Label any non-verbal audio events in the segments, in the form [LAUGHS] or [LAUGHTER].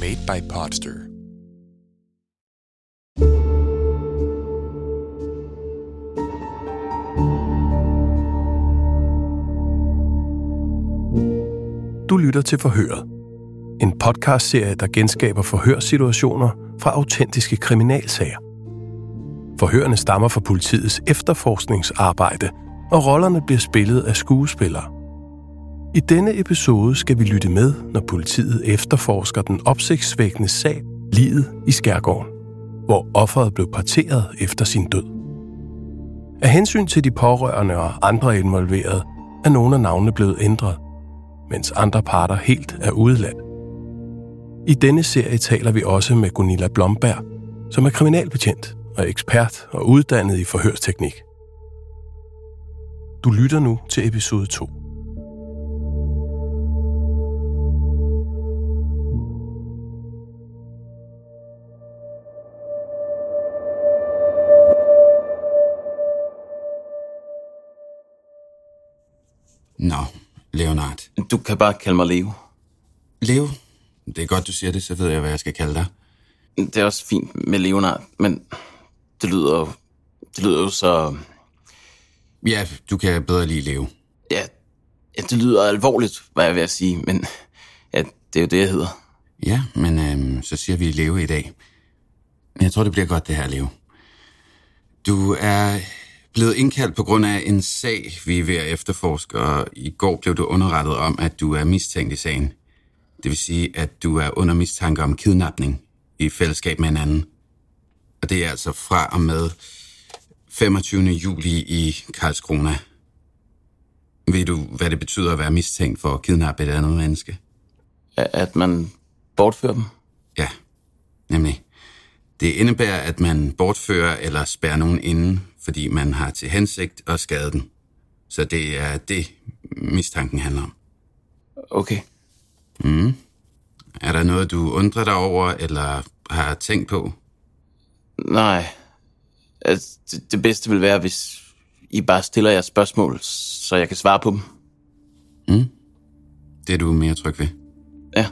Made by Podster. Du lytter til Forhøret. En podcastserie, der genskaber forhørssituationer fra autentiske kriminalsager. Forhørene stammer fra politiets efterforskningsarbejde, og rollerne bliver spillet af skuespillere. I denne episode skal vi lytte med, når politiet efterforsker den opsigtsvækkende sag Livet i Skærgården, hvor offeret blev parteret efter sin død. Af hensyn til de pårørende og andre involverede, er nogle af navnene blevet ændret, mens andre parter helt er udeladt. I denne serie taler vi også med Gunilla Blomberg, som er kriminalbetjent og ekspert og uddannet i forhørsteknik. Du lytter nu til episode 2. Leonard. Du kan bare kalde mig Leo. Leo? Det er godt, du siger det, så ved jeg, hvad jeg skal kalde dig. Det er også fint med Leonard, men det lyder jo, det lyder jo så... Ja, du kan bedre lide Leo. Ja, ja, det lyder alvorligt, hvad jeg vil at sige, men ja, det er jo det, jeg hedder. Ja, men øhm, så siger vi Leo i dag. Men jeg tror, det bliver godt, det her, Leo. Du er blevet indkaldt på grund af en sag, vi er ved at efterforske, og i går blev du underrettet om, at du er mistænkt i sagen. Det vil sige, at du er under mistanke om kidnapning i fællesskab med en anden. Og det er altså fra og med 25. juli i Karlskrona. Ved du, hvad det betyder at være mistænkt for at kidnappe et andet menneske? At man bortfører dem? Ja, nemlig. Det indebærer, at man bortfører eller spærrer nogen inde, fordi man har til hensigt at skade den. Så det er det, mistanken handler om. Okay. Mm. Er der noget, du undrer dig over, eller har tænkt på? Nej. Altså, det, det bedste vil være, hvis I bare stiller jer spørgsmål, så jeg kan svare på dem. Mm. Det er du mere tryg ved. Ja.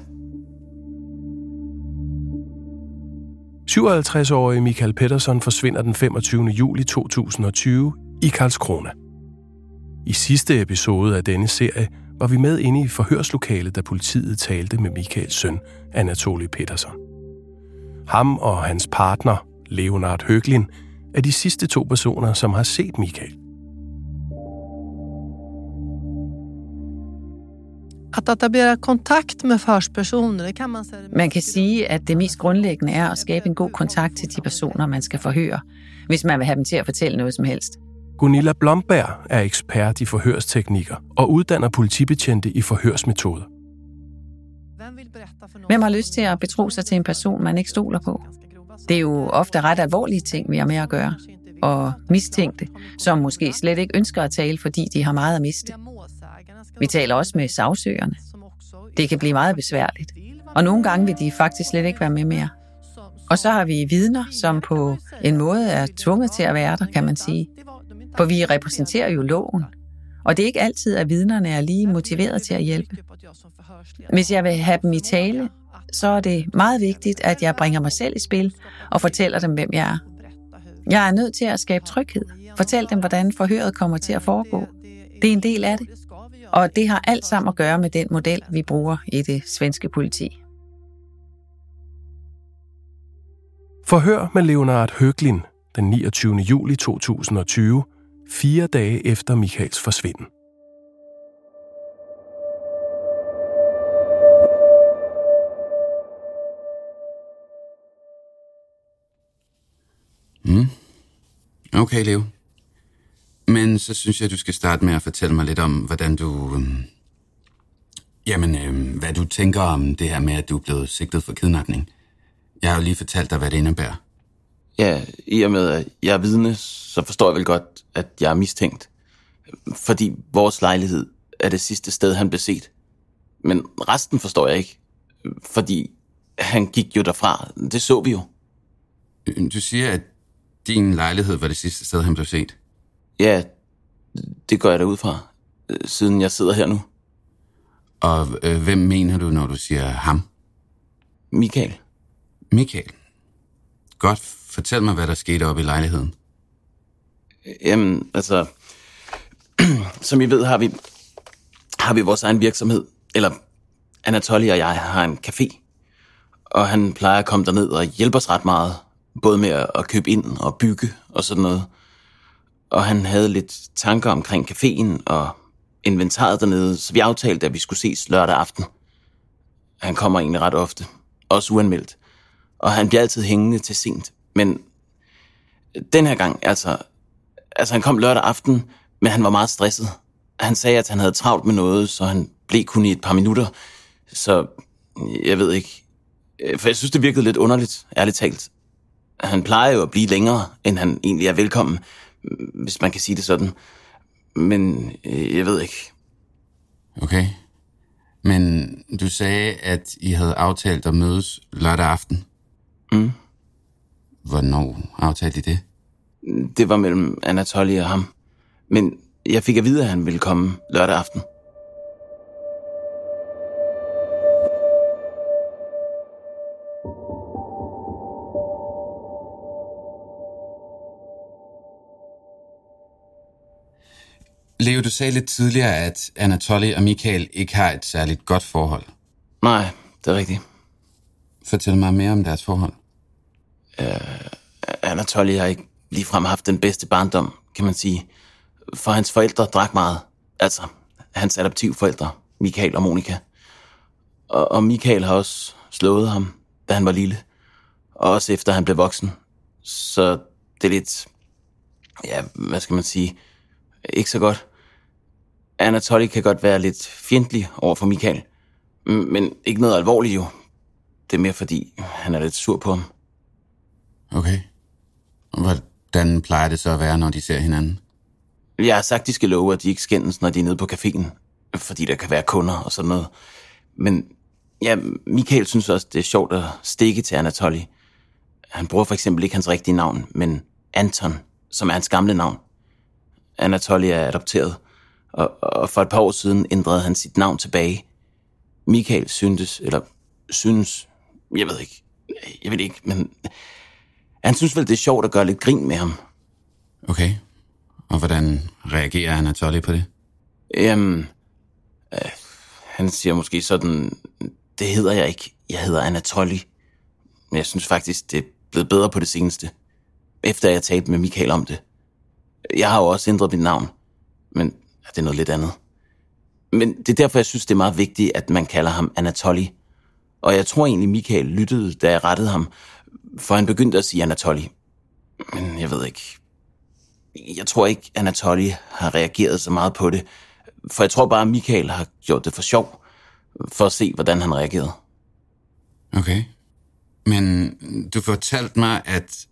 57-årige Michael Pettersson forsvinder den 25. juli 2020 i Karlskrona. I sidste episode af denne serie var vi med inde i forhørslokalet, da politiet talte med Michaels søn, Anatoly Pettersson. Ham og hans partner, Leonard Høglin, er de sidste to personer, som har set Michael. Att etablera kontakt med förhörspersoner, det kan man säga. Man kan sige, at det mest grundlæggende er at skabe en god kontakt til de personer, man skal forhøre, hvis man vil have dem til at fortælle noget som helst. Gunilla Blomberg er ekspert i forhørsteknikker og uddanner politibetjente i forhørsmetoder. Hvem har lyst til at betro sig til en person, man ikke stoler på? Det er jo ofte ret alvorlige ting, vi har med at gøre. Og mistænkte, som måske slet ikke ønsker at tale, fordi de har meget at miste. Vi taler også med sagsøgerne. Det kan blive meget besværligt. Og nogle gange vil de faktisk slet ikke være med mere. Og så har vi vidner, som på en måde er tvunget til at være der, kan man sige. For vi repræsenterer jo loven. Og det er ikke altid, at vidnerne er lige motiveret til at hjælpe. Hvis jeg vil have dem i tale, så er det meget vigtigt, at jeg bringer mig selv i spil og fortæller dem, hvem jeg er. Jeg er nødt til at skabe tryghed. Fortæl dem, hvordan forhøret kommer til at foregå. Det er en del af det. Og det har alt sammen at gøre med den model, vi bruger i det svenske politi. Forhør med Leonard Høglin den 29. juli 2020, fire dage efter Michaels forsvinden. Mm. Okay, Leo. Men så synes jeg, du skal starte med at fortælle mig lidt om, hvordan du... Øhm, jamen, øhm, hvad du tænker om det her med, at du er blevet sigtet for kidnapning. Jeg har jo lige fortalt dig, hvad det indebærer. Ja, i og med, at jeg er vidne, så forstår jeg vel godt, at jeg er mistænkt. Fordi vores lejlighed er det sidste sted, han blev set. Men resten forstår jeg ikke. Fordi han gik jo derfra. Det så vi jo. Du siger, at din lejlighed var det sidste sted, han blev set. Ja, det går jeg da ud fra, siden jeg sidder her nu. Og øh, hvem mener du, når du siger ham? Michael. Michael. Godt, fortæl mig, hvad der skete oppe i lejligheden. Jamen, altså... [CLEARS THROAT] som I ved, har vi, har vi vores egen virksomhed. Eller Anatoly og jeg har en café. Og han plejer at komme derned og hjælpe os ret meget. Både med at købe ind og bygge og sådan noget. Og han havde lidt tanker omkring caféen og inventaret dernede, så vi aftalte, at vi skulle ses lørdag aften. Han kommer egentlig ret ofte, også uanmeldt. Og han bliver altid hængende til sent. Men den her gang, altså, altså han kom lørdag aften, men han var meget stresset. Han sagde, at han havde travlt med noget, så han blev kun i et par minutter. Så jeg ved ikke. Øh, for jeg synes, det virkede lidt underligt, ærligt talt. Han plejer jo at blive længere, end han egentlig er velkommen, hvis man kan sige det sådan. Men øh, jeg ved ikke. Okay. Men du sagde, at I havde aftalt at mødes lørdag aften. Mm. Hvornår aftalte I det? Det var mellem Anatoly og ham. Men jeg fik at vide, at han ville komme lørdag aften. Leo, du sagde lidt tidligere, at Anatoly og Michael ikke har et særligt godt forhold. Nej, det er rigtigt. Fortæl mig mere om deres forhold. Uh, Anatoly har ikke ligefrem haft den bedste barndom, kan man sige. For hans forældre drak meget. Altså, hans adoptivforældre, Michael og Monika. Og, og Michael har også slået ham, da han var lille. Og også efter han blev voksen. Så det er lidt, ja, hvad skal man sige, ikke så godt. Anatoly kan godt være lidt fjendtlig over for Michael. Men ikke noget alvorligt jo. Det er mere fordi, han er lidt sur på ham. Okay. Hvordan plejer det så at være, når de ser hinanden? Jeg har sagt, de skal love, at de ikke skændes, når de er nede på caféen. Fordi der kan være kunder og sådan noget. Men ja, Michael synes også, det er sjovt at stikke til Anatoly. Han bruger for eksempel ikke hans rigtige navn, men Anton, som er hans gamle navn. Anatoly er adopteret, og, og for et par år siden ændrede han sit navn tilbage. Michael syntes, eller synes, jeg ved ikke, jeg ved ikke, men han synes vel, det er sjovt at gøre lidt grin med ham. Okay. Og hvordan reagerer Anatoly på det? Jamen, øh, han siger måske sådan, det hedder jeg ikke, jeg hedder Anatoly. Men jeg synes faktisk, det er blevet bedre på det seneste, efter jeg talte med Michael om det. Jeg har jo også ændret mit navn, men ja, det er noget lidt andet. Men det er derfor, jeg synes, det er meget vigtigt, at man kalder ham Anatoly. Og jeg tror egentlig, Michael lyttede, da jeg rettede ham, for han begyndte at sige Anatoly. Men jeg ved ikke. Jeg tror ikke, Anatoly har reageret så meget på det. For jeg tror bare, at Michael har gjort det for sjov, for at se, hvordan han reagerede. Okay. Men du fortalte mig, at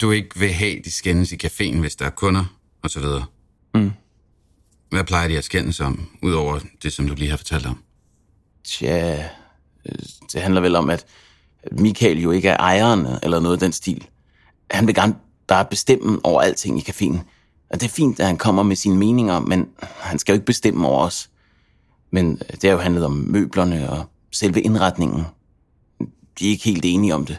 du ikke vil have, de skændes i caféen, hvis der er kunder, og så videre. Mm. Hvad plejer de at skændes om, udover det, som du lige har fortalt om? Tja, det handler vel om, at Michael jo ikke er ejeren eller noget af den stil. Han vil gerne bare bestemme over alting i caféen. Og det er fint, at han kommer med sine meninger, men han skal jo ikke bestemme over os. Men det har jo handlet om møblerne og selve indretningen. De er ikke helt enige om det.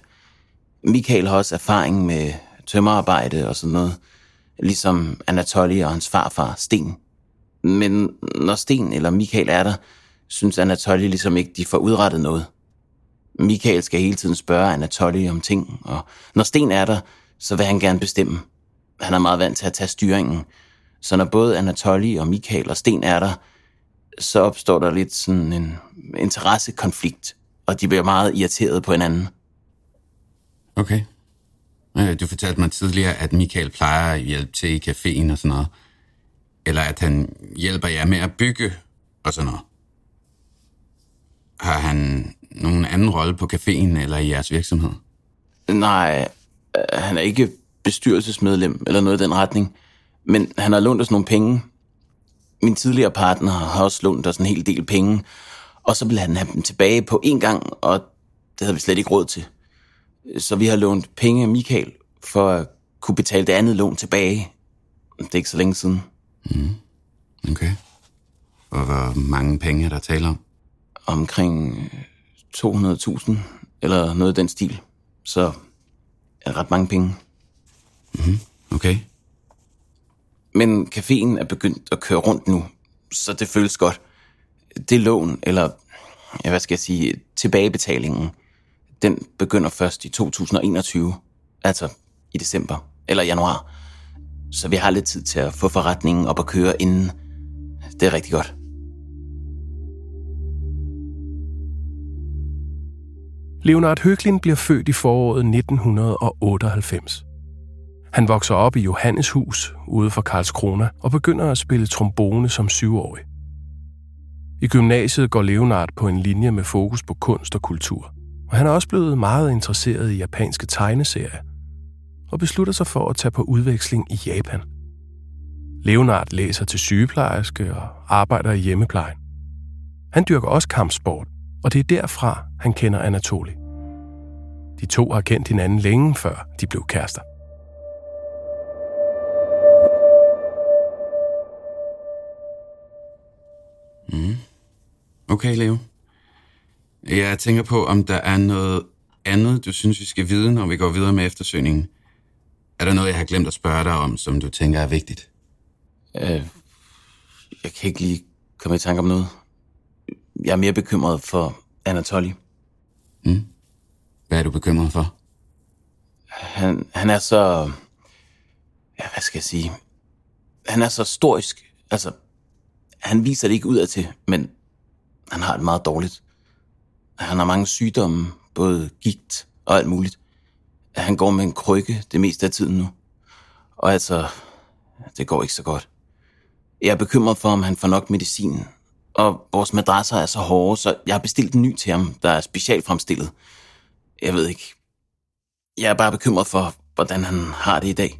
Michael har også erfaring med tømmerarbejde og sådan noget. Ligesom Anatoly og hans farfar, Sten. Men når Sten eller Michael er der, synes Anatoly ligesom ikke, de får udrettet noget. Michael skal hele tiden spørge Anatoly om ting, og når Sten er der, så vil han gerne bestemme. Han er meget vant til at tage styringen. Så når både Anatoly og Michael og Sten er der, så opstår der lidt sådan en interessekonflikt, og de bliver meget irriteret på hinanden. Okay. Øh, Du fortalte mig tidligere, at Michael plejer at hjælpe til i caféen og sådan noget. Eller at han hjælper jer med at bygge og sådan noget. Har han nogen anden rolle på caféen eller i jeres virksomhed? Nej, øh, han er ikke bestyrelsesmedlem eller noget i den retning. Men han har lånt os nogle penge. Min tidligere partner har også lånt os en hel del penge. Og så ville han have dem tilbage på én gang, og det havde vi slet ikke råd til. Så vi har lånt penge af Michael for at kunne betale det andet lån tilbage. Det er ikke så længe siden. Okay. Og hvor mange penge er der tale om? Omkring øh, 200.000 eller noget i den stil. Så er ret mange penge. Okay. Men caféen er begyndt at køre rundt nu, så det føles godt. Det lån, eller ja, hvad skal jeg sige, tilbagebetalingen, den begynder først i 2021, altså i december eller januar. Så vi har lidt tid til at få forretningen op at køre inden. Det er rigtig godt. Leonard Høglin bliver født i foråret 1998. Han vokser op i Johanneshus ude for Karlskrona og begynder at spille trombone som syvårig. I gymnasiet går Leonard på en linje med fokus på kunst og kultur, og han er også blevet meget interesseret i japanske tegneserier og beslutter sig for at tage på udveksling i Japan. Leonard læser til sygeplejerske og arbejder i hjemmeplejen. Han dyrker også kampsport, og det er derfra, han kender Anatoli. De to har kendt hinanden længe før de blev kærester. Mm. Okay, Leo. Jeg tænker på, om der er noget andet, du synes, vi skal vide, når vi går videre med eftersøgningen. Er der noget, jeg har glemt at spørge dig om, som du tænker er vigtigt? Øh, jeg kan ikke lige komme i tanke om noget. Jeg er mere bekymret for Anatoly. Hvad er du bekymret for? Han, han er så... Ja, hvad skal jeg sige? Han er så storisk. Altså, han viser det ikke udad til, men han har det meget dårligt. Han har mange sygdomme, både gigt og alt muligt. Han går med en krykke det meste af tiden nu. Og altså, det går ikke så godt. Jeg er bekymret for, om han får nok medicin. Og vores madrasser er så hårde, så jeg har bestilt en ny til ham, der er specialfremstillet. Jeg ved ikke. Jeg er bare bekymret for, hvordan han har det i dag.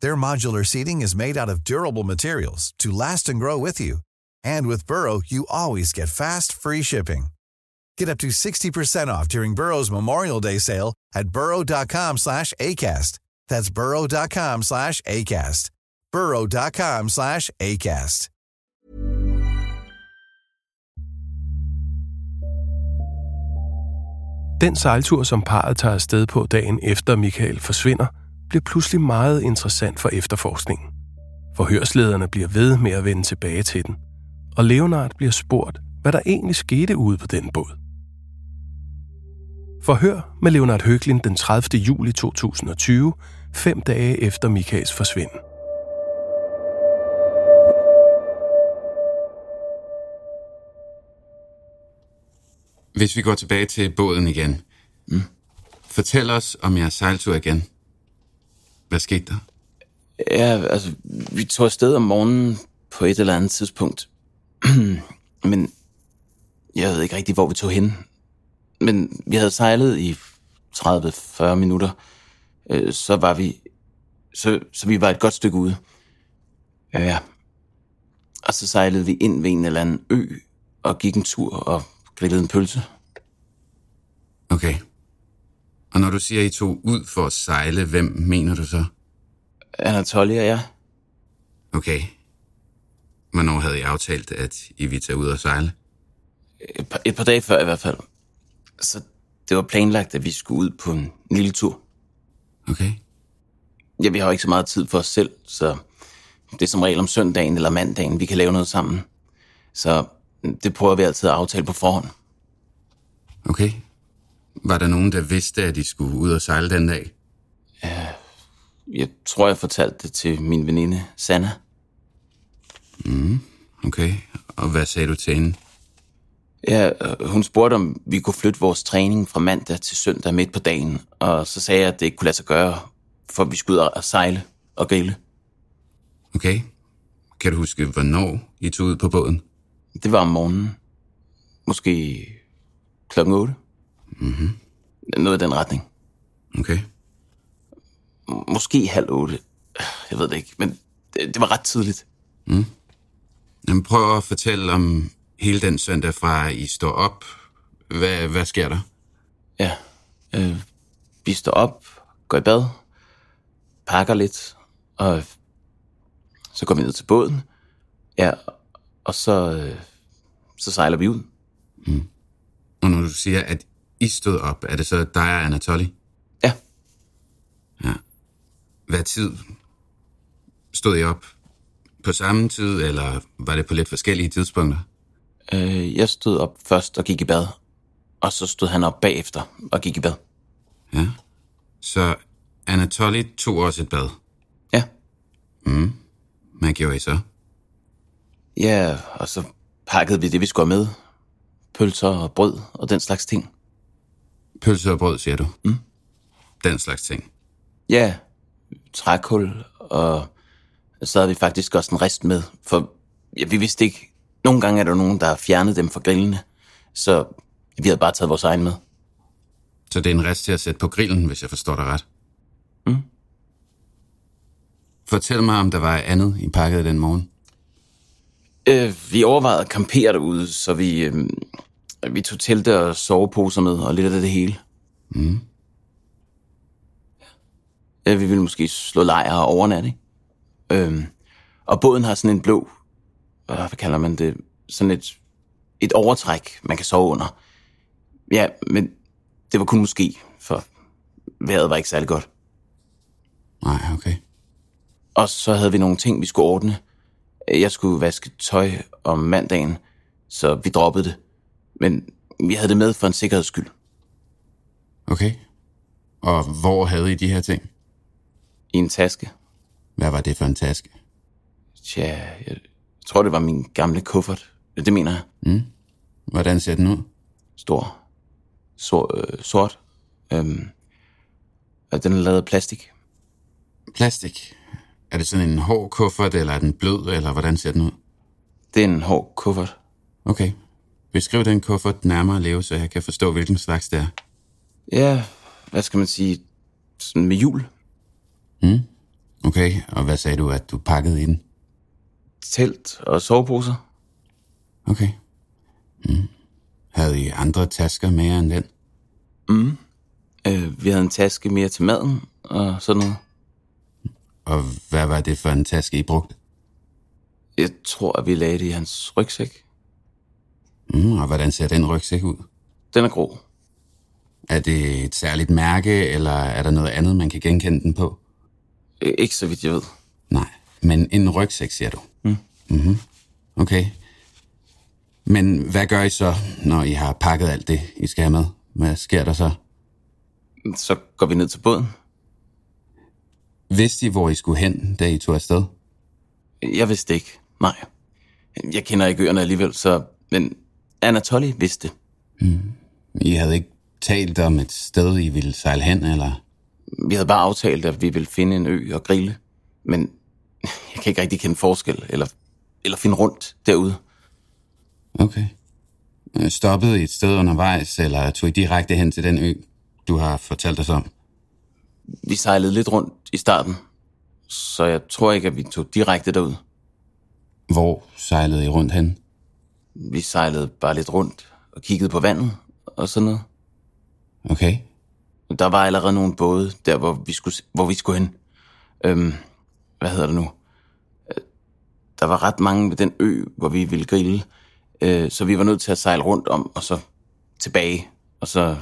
Their modular seating is made out of durable materials to last and grow with you. And with Burrow, you always get fast, free shipping. Get up to 60% off during Burrow's Memorial Day sale at burrow.com slash ACAST. That's burrow.com slash ACAST. burrow.com slash ACAST. Den sejltur, som parret tager afsted på dagen efter Michael forsvinder, bliver pludselig meget interessant for efterforskningen. Forhørslederne bliver ved med at vende tilbage til den, og Leonard bliver spurgt, hvad der egentlig skete ude på den båd. Forhør med Leonard Høglin den 30. juli 2020, fem dage efter Michaels forsvinden. Hvis vi går tilbage til båden igen. Mm. Fortæl os om jeres sejltur igen. Hvad skete der? Ja, altså, vi tog afsted om morgenen på et eller andet tidspunkt. [CLEARS THROAT] Men jeg ved ikke rigtig, hvor vi tog hen. Men vi havde sejlet i 30-40 minutter. Øh, Så var vi... Så, så vi var et godt stykke ude. Ja, ja. Og så sejlede vi ind ved en eller anden ø og gik en tur og grillede en pølse. Okay. Og når du siger, I tog ud for at sejle, hvem mener du så? Anatolia jeg. Okay. Hvornår havde I aftalt, at I ville tage ud og sejle? Et par, et par dage før i hvert fald. Så det var planlagt, at vi skulle ud på en lille tur. Okay. Ja, vi har jo ikke så meget tid for os selv, så det er som regel om søndagen eller mandagen, vi kan lave noget sammen. Så det prøver vi altid at aftale på forhånd. Okay. Var der nogen, der vidste, at I skulle ud og sejle den dag? Jeg tror, jeg fortalte det til min veninde, Sanna. Mm, okay. Og hvad sagde du til hende? Ja, hun spurgte, om vi kunne flytte vores træning fra mandag til søndag midt på dagen. Og så sagde jeg, at det ikke kunne lade sig gøre, for vi skulle ud og sejle og grille. Okay. Kan du huske, hvornår I tog ud på båden? Det var om morgenen. Måske klokken 8. Mhm. Noget i den retning. Okay. Måske halv 8. Jeg ved det ikke, men det, det var ret tidligt. Mm. Jamen, prøv at fortælle om hele den søndag fra I står op. Hvad, hvad sker der? Ja. Øh, vi står op, går i bad, pakker lidt, og så går vi ned til båden. Ja, og så, øh, så sejler vi ud. Og når du siger, at I stod op, er det så dig og Anatoly? Ja. Ja. Hvad tid stod I op? På samme tid, eller var det på lidt forskellige tidspunkter? Øh, jeg stod op først og gik i bad, og så stod han op bagefter og gik i bad. Ja. Så Anatoly tog også et bad? Ja. Mm. Hvad gjorde I så? Ja, og så pakkede vi det, vi skulle have med. Pølser og brød og den slags ting. Pølse og brød, siger du? Mm. Den slags ting. Ja, trækul, og så havde vi faktisk også en rest med, for ja, vi vidste ikke, nogle gange er der nogen, der har fjernet dem fra grillene, så vi havde bare taget vores egen med. Så det er en rest til at sætte på grillen, hvis jeg forstår dig ret? Mm. Fortæl mig, om der var andet, I pakkede den morgen. Øh, vi overvejede at campere derude, så vi, øh, vi tog telte og soveposer med, og lidt af det hele. Mm. Ja, vi ville måske slå lejr og overnatte, ikke? Øhm, og båden har sådan en blå, øh, hvad kalder man det, sådan et, et overtræk, man kan sove under. Ja, men det var kun måske, for vejret var ikke særlig godt. Nej, okay. Og så havde vi nogle ting, vi skulle ordne. Jeg skulle vaske tøj om mandagen, så vi droppede det. Men vi havde det med for en sikkerheds skyld. Okay. Og hvor havde I de her ting? I en taske. Hvad var det for en taske? Tja, jeg tror, det var min gamle kuffert. Det mener jeg. Mm. Hvordan ser den ud? Stor. Sort. Øh, sort. Øhm, og den er lavet af plastik. Plastik? Er det sådan en hård kuffert, eller er den blød, eller hvordan ser den ud? Det er en hård kuffert. Okay. Beskriv den kuffert nærmere, Leo, så jeg kan forstå, hvilken slags det er. Ja, hvad skal man sige? Sådan med hjul. Mm. Okay, og hvad sagde du, at du pakkede i den? Telt og soveposer. Okay. Mm. Havde I andre tasker mere end den? Mm. Øh, vi havde en taske mere til maden og sådan noget. Og hvad var det for en taske, I brugte? Jeg tror, at vi lagde det i hans rygsæk. Mm, og hvordan ser den rygsæk ud? Den er grå. Er det et særligt mærke, eller er der noget andet, man kan genkende den på? Øh, ikke så vidt jeg ved. Nej, men en rygsæk, siger du? Mm. Mm-hmm. Okay. Men hvad gør I så, når I har pakket alt det, I skal have med? Hvad sker der så? Så går vi ned til båden. Vidste I, hvor I skulle hen, da I tog afsted? Jeg vidste ikke. Nej. Jeg kender ikke øerne alligevel, så... Men Anatoly vidste. Mm. I havde ikke talt om et sted, I ville sejle hen, eller? Vi havde bare aftalt, at vi ville finde en ø og grille. Men [LAUGHS] jeg kan ikke rigtig kende forskel, eller, eller finde rundt derude. Okay. Øh, Stoppede I et sted undervejs, eller tog I direkte hen til den ø, du har fortalt os om? Vi sejlede lidt rundt i starten, så jeg tror ikke, at vi tog direkte derud. Hvor sejlede I rundt hen? Vi sejlede bare lidt rundt og kiggede på vandet og sådan noget. Okay. Der var allerede nogle både der, hvor vi skulle, hvor vi skulle hen. Øhm, hvad hedder det nu? Øh, Der var ret mange ved den ø, hvor vi ville grille. Øh, så vi var nødt til at sejle rundt om, og så tilbage. Og så,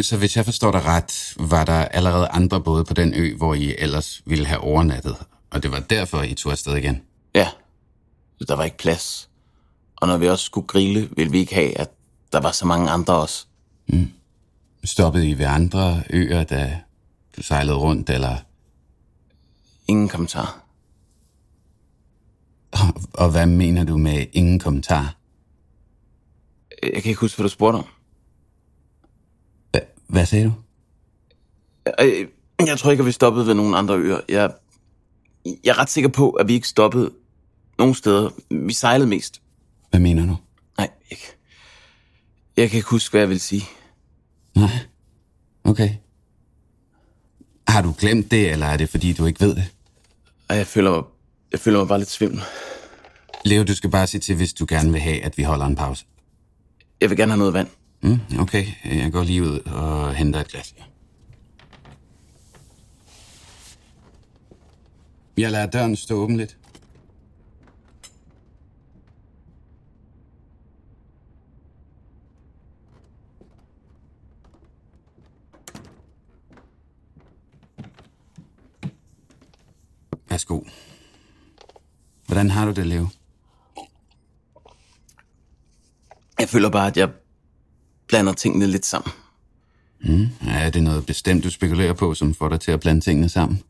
Så hvis jeg forstår dig ret, var der allerede andre både på den ø, hvor I ellers ville have overnattet. Og det var derfor, I tog afsted igen. ja, der var ikke plads. Og når vi også skulle grille, ville vi ikke have, at der var så mange andre også. Stoppede I ved andre øer, da du sejlede rundt, eller... Ingen kommentar. Og hvad mener du med ingen kommentar? Jeg kan ikke huske, hvad du spurgte om. Hvad sagde du? Øh, Jeg tror ikke, at vi stoppede ved nogen andre øer. Jeg, jeg er ret sikker på, at vi ikke stoppede nogen steder. Vi sejlede mest. Hvad mener du? Nej, ikke. Jeg kan ikke huske, hvad jeg vil sige. Nej. Okay. Har du glemt det, eller er det, fordi du ikke ved det? Ej, jeg føler mig, jeg føler mig bare lidt svimmel. Leo, du skal bare sige til, hvis du gerne vil have, at vi holder en pause. Jeg vil gerne have noget vand. Mm, okay, jeg går lige ud og henter et glas. Jeg lader døren stå åben lidt. Værsgo. Hvordan har du det, Leo? Jeg føler bare, at jeg blander tingene lidt sammen. Mm. Er det noget bestemt, du spekulerer på, som får dig til at blande tingene sammen?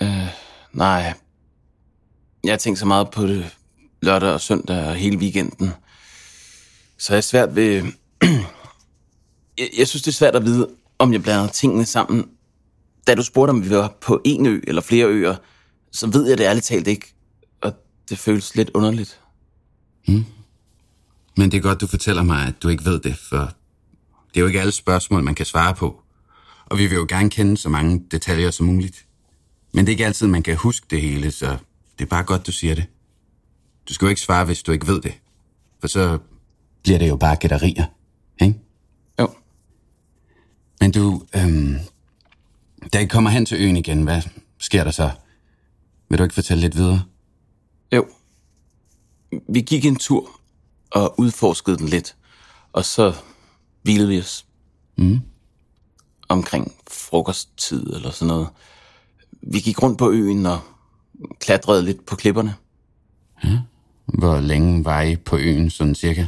Øh, nej. Jeg har tænkt så meget på det lørdag og søndag og hele weekenden. Så jeg er svært ved... [CLEARS THROAT] jeg, jeg synes, det er svært at vide, om jeg blander tingene sammen. Da du spurgte, om vi var på en ø eller flere øer, så ved jeg det ærligt talt ikke. Og det føles lidt underligt. Mm. Men det er godt, du fortæller mig, at du ikke ved det, for det er jo ikke alle spørgsmål, man kan svare på. Og vi vil jo gerne kende så mange detaljer som muligt. Men det er ikke altid, man kan huske det hele, så det er bare godt, du siger det. Du skal jo ikke svare, hvis du ikke ved det. For så bliver det jo bare gætterier, ikke? Jo. Men du, øhm, da I kommer hen til øen igen, hvad sker der så? Vil du ikke fortælle lidt videre? Jo. Vi gik en tur og udforskede den lidt. Og så hvilede vi os. Mm. Omkring frokosttid eller sådan noget. Vi gik rundt på øen og klatrede lidt på klipperne. Ja. Hvor længe var I på øen, sådan cirka?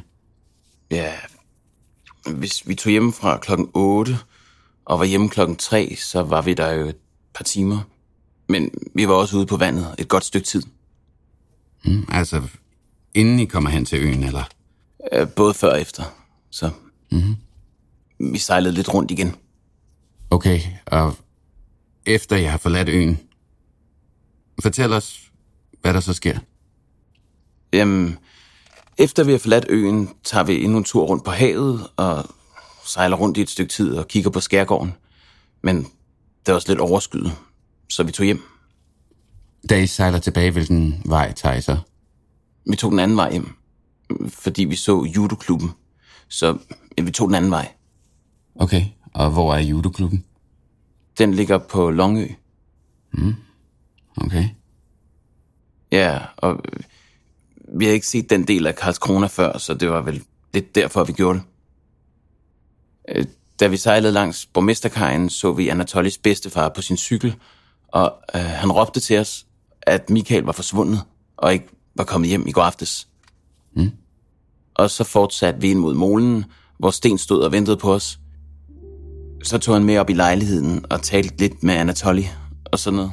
Ja, hvis vi tog hjem fra klokken 8 og var hjemme klokken 3, så var vi der jo et par timer. Men vi var også ude på vandet et godt stykke tid. Mm, altså, inden I kommer hen til øen, eller? Øh, Både før og efter. Så Mm-hmm. vi sejlede lidt rundt igen. Okay, og efter jeg har forladt øen, fortæl os, hvad der så sker. Jamen, efter vi har forladt øen, tager vi endnu en tur rundt på havet og sejler rundt i et stykke tid og kigger på skærgården. Men det er også lidt overskyet, så vi tog hjem. Da I sejler tilbage, hvilken vej tager I så? Vi tog den anden vej hjem, fordi vi så judoklubben. Så vi tog den anden vej. Okay, og hvor er judoklubben? Den ligger på Longø. Mm. Okay. Ja, og øh, vi har ikke set den del af Karlskrona før, så det var vel lidt derfor, vi gjorde det. Øh, Da vi sejlede langs borgmesterkajen, så vi Anatolis bedstefar på sin cykel, og øh, han råbte til os, at Michael var forsvundet, og ikke var kommet hjem i går aftes. Mm. Og så fortsatte vi ind mod molen, hvor Sten stod og ventede på os. Så tog han med op i lejligheden og talte lidt med Anatoli og sådan noget.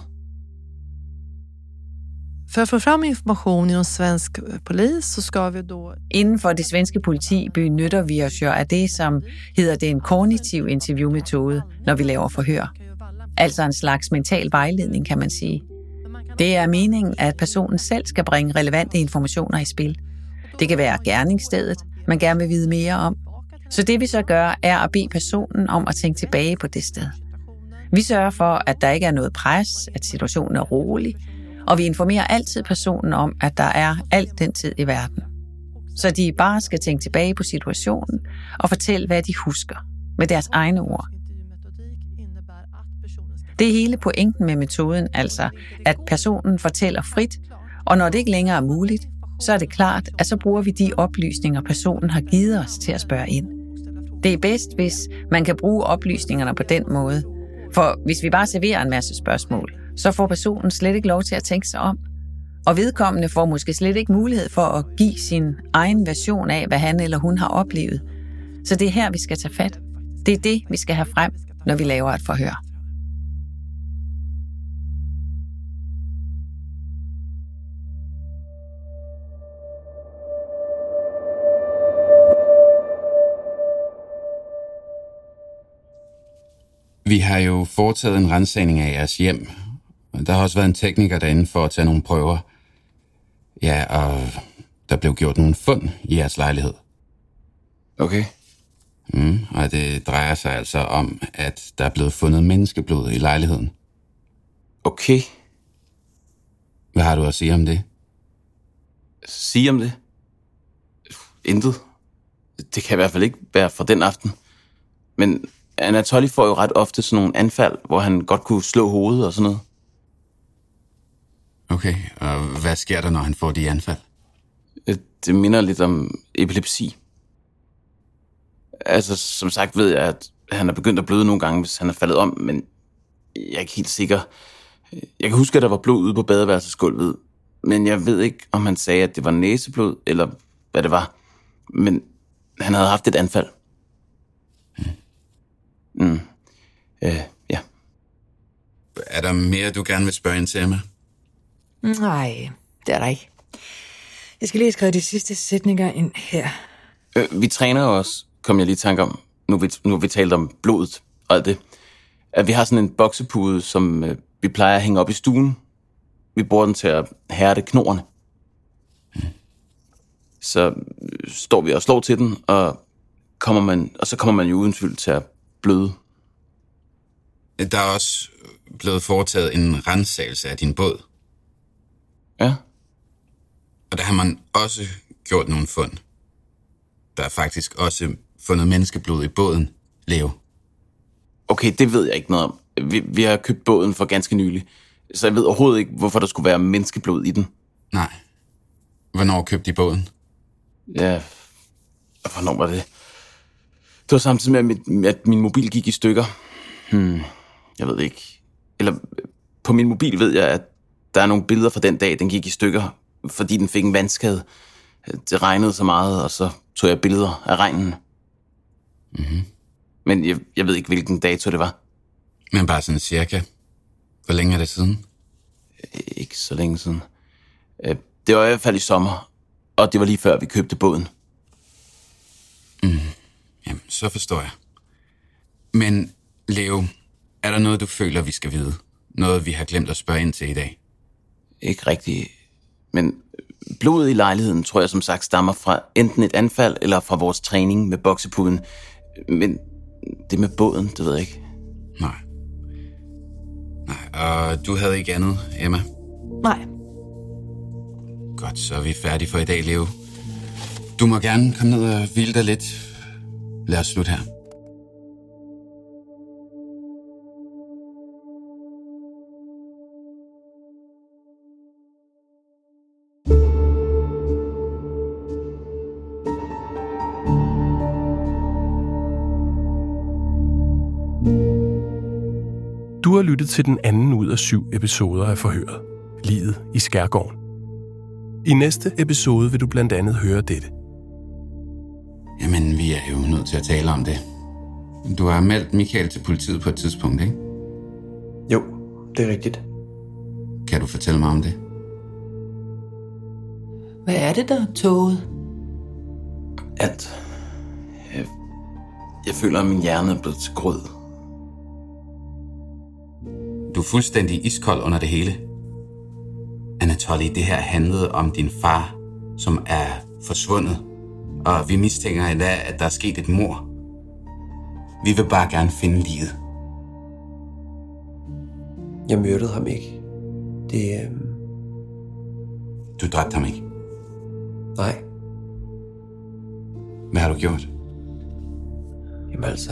För att få fram information inom svensk polis så ska vi då... Inden for det svenske politi benytter vi os jo af det, som hedder den kognitiv interviewmetode, når vi laver forhør. Altså en slags mental vejledning, kan man sige. Det er meningen, at personen selv skal bringe relevante informationer i spil. Det kan være gerningsstedet, man gerne vil vide mere om. Så det vi så gør, er at bede personen om at tænke tilbage på det sted. Vi sørger for, at der ikke er noget pres, at situationen er rolig, og vi informerer altid personen om, at der er alt den tid i verden. Så de bare skal tænke tilbage på situationen og fortælle, hvad de husker, med deres egne ord. Det er hele pointen med metoden, altså at personen fortæller frit, og når det ikke længere er muligt, så er det klart, at så bruger vi de oplysninger, personen har givet os til at spørge ind. Det er bedst, hvis man kan bruge oplysningerne på den måde. For hvis vi bare serverer en masse spørgsmål, så får personen slet ikke lov til at tænke sig om. Og vedkommende får måske slet ikke mulighed for at give sin egen version af, hvad han eller hun har oplevet. Så det er her, vi skal tage fat. Det er det, vi skal have frem, når vi laver et forhør. Vi har jo foretaget en rensagning af jeres hjem. Der har også været en tekniker derinde for at tage nogle prøver. Ja, og der blev gjort nogle fund i jeres lejlighed. Okay. Mm, og det drejer sig altså om, at der er blevet fundet menneskeblod i lejligheden. Okay. Hvad har du at sige om det? Sige om det? Intet. Det kan i hvert fald ikke være for den aften. Men Anatoly får jo ret ofte sådan nogle anfald, hvor han godt kunne slå hovedet og sådan noget. Okay, og hvad sker der, når han får de anfald? Øh, det minder lidt om epilepsi. Altså, som sagt ved jeg, at han er begyndt at bløde nogle gange, hvis han er faldet om, men jeg er ikke helt sikker. Jeg kan huske, at der var blod ude på badeværelsesgulvet, men jeg ved ikke, om han sagde, at det var næseblod, eller hvad det var. Men han havde haft et anfald. Mm. Øh, ja. Er der mere, du gerne vil spørge ind til, Emma? Nej, det er der ikke. Jeg skal lige skrevet de sidste sætninger ind her. Øh, vi træner også, kom jeg lige i tanke om, nu vi, nu vi talt om blodet og alt det, at vi har sådan en boksepude, som øh, vi plejer at hænge op i stuen. Vi bruger den til at hærde knorene. Mm. Så øh, står vi og slår til den, og, kommer man, og så kommer man jo uden tvivl til at bløde. Der er også blevet foretaget en rensagelse af din båd. Ja. Og der har man også gjort nogle fund. Der er faktisk også fundet menneskeblod i båden, Leo. Okay, det ved jeg ikke noget om. Vi, vi har købt båden for ganske nylig, så jeg ved overhovedet ikke, hvorfor der skulle være menneskeblod i den. Nej. Hvornår købte I båden? Ja, hvornår var det? Det var samtidig med, at min, at min mobil gik i stykker. Hmm, jeg ved ikke. Eller på min mobil ved jeg, at der er nogle billeder fra den dag, den gik i stykker, fordi den fik en vandskade. Det regnede så meget, og så tog jeg billeder af regnen. Mm-hmm. Men jeg, jeg ved ikke, hvilken dato det var. Men bare sådan cirka. Hvor længe er det siden? Ikke så længe siden. Øh, det var i hvert fald i sommer, og det var lige før, vi købte båden. Mm. Jamen, så forstår jeg. Men, Leo, er der noget, du føler, vi skal vide? Noget, vi har glemt at spørge ind til i dag? Ikke rigtigt. Men blodet i lejligheden, tror jeg som sagt, stammer fra enten et anfald eller fra vores træning med boksepuden. Men det med båden, det ved jeg ikke. Nej. Nej, og du havde ikke andet, Emma? Nej. Godt, så er vi færdige for i dag, Leo. Du må gerne komme ned og hvile dig lidt. Lad os slutte her. Du har lyttet til den anden ud af syv episoder af Forhøret. Livet i Skærgården. I næste episode vil du blandt andet høre dette. Jamen, vi er jo nødt til at tale om det. Du har meldt Michael til politiet på et tidspunkt, ikke? Jo, det er rigtigt. Kan du fortælle mig om det? Hvad er det, der er toget? At jeg, jeg føler, at min hjerne er blevet til grød. Du er fuldstændig iskold under det hele. Anatoly, det her handlede om din far, som er forsvundet. Og vi mistænker endda, at der er sket et mor. Vi vil bare gerne finde livet. Jeg myrdede ham ikke. Det, øh, Du dræbte ham ikke. Nej. Hvad har du gjort? Jamen altså...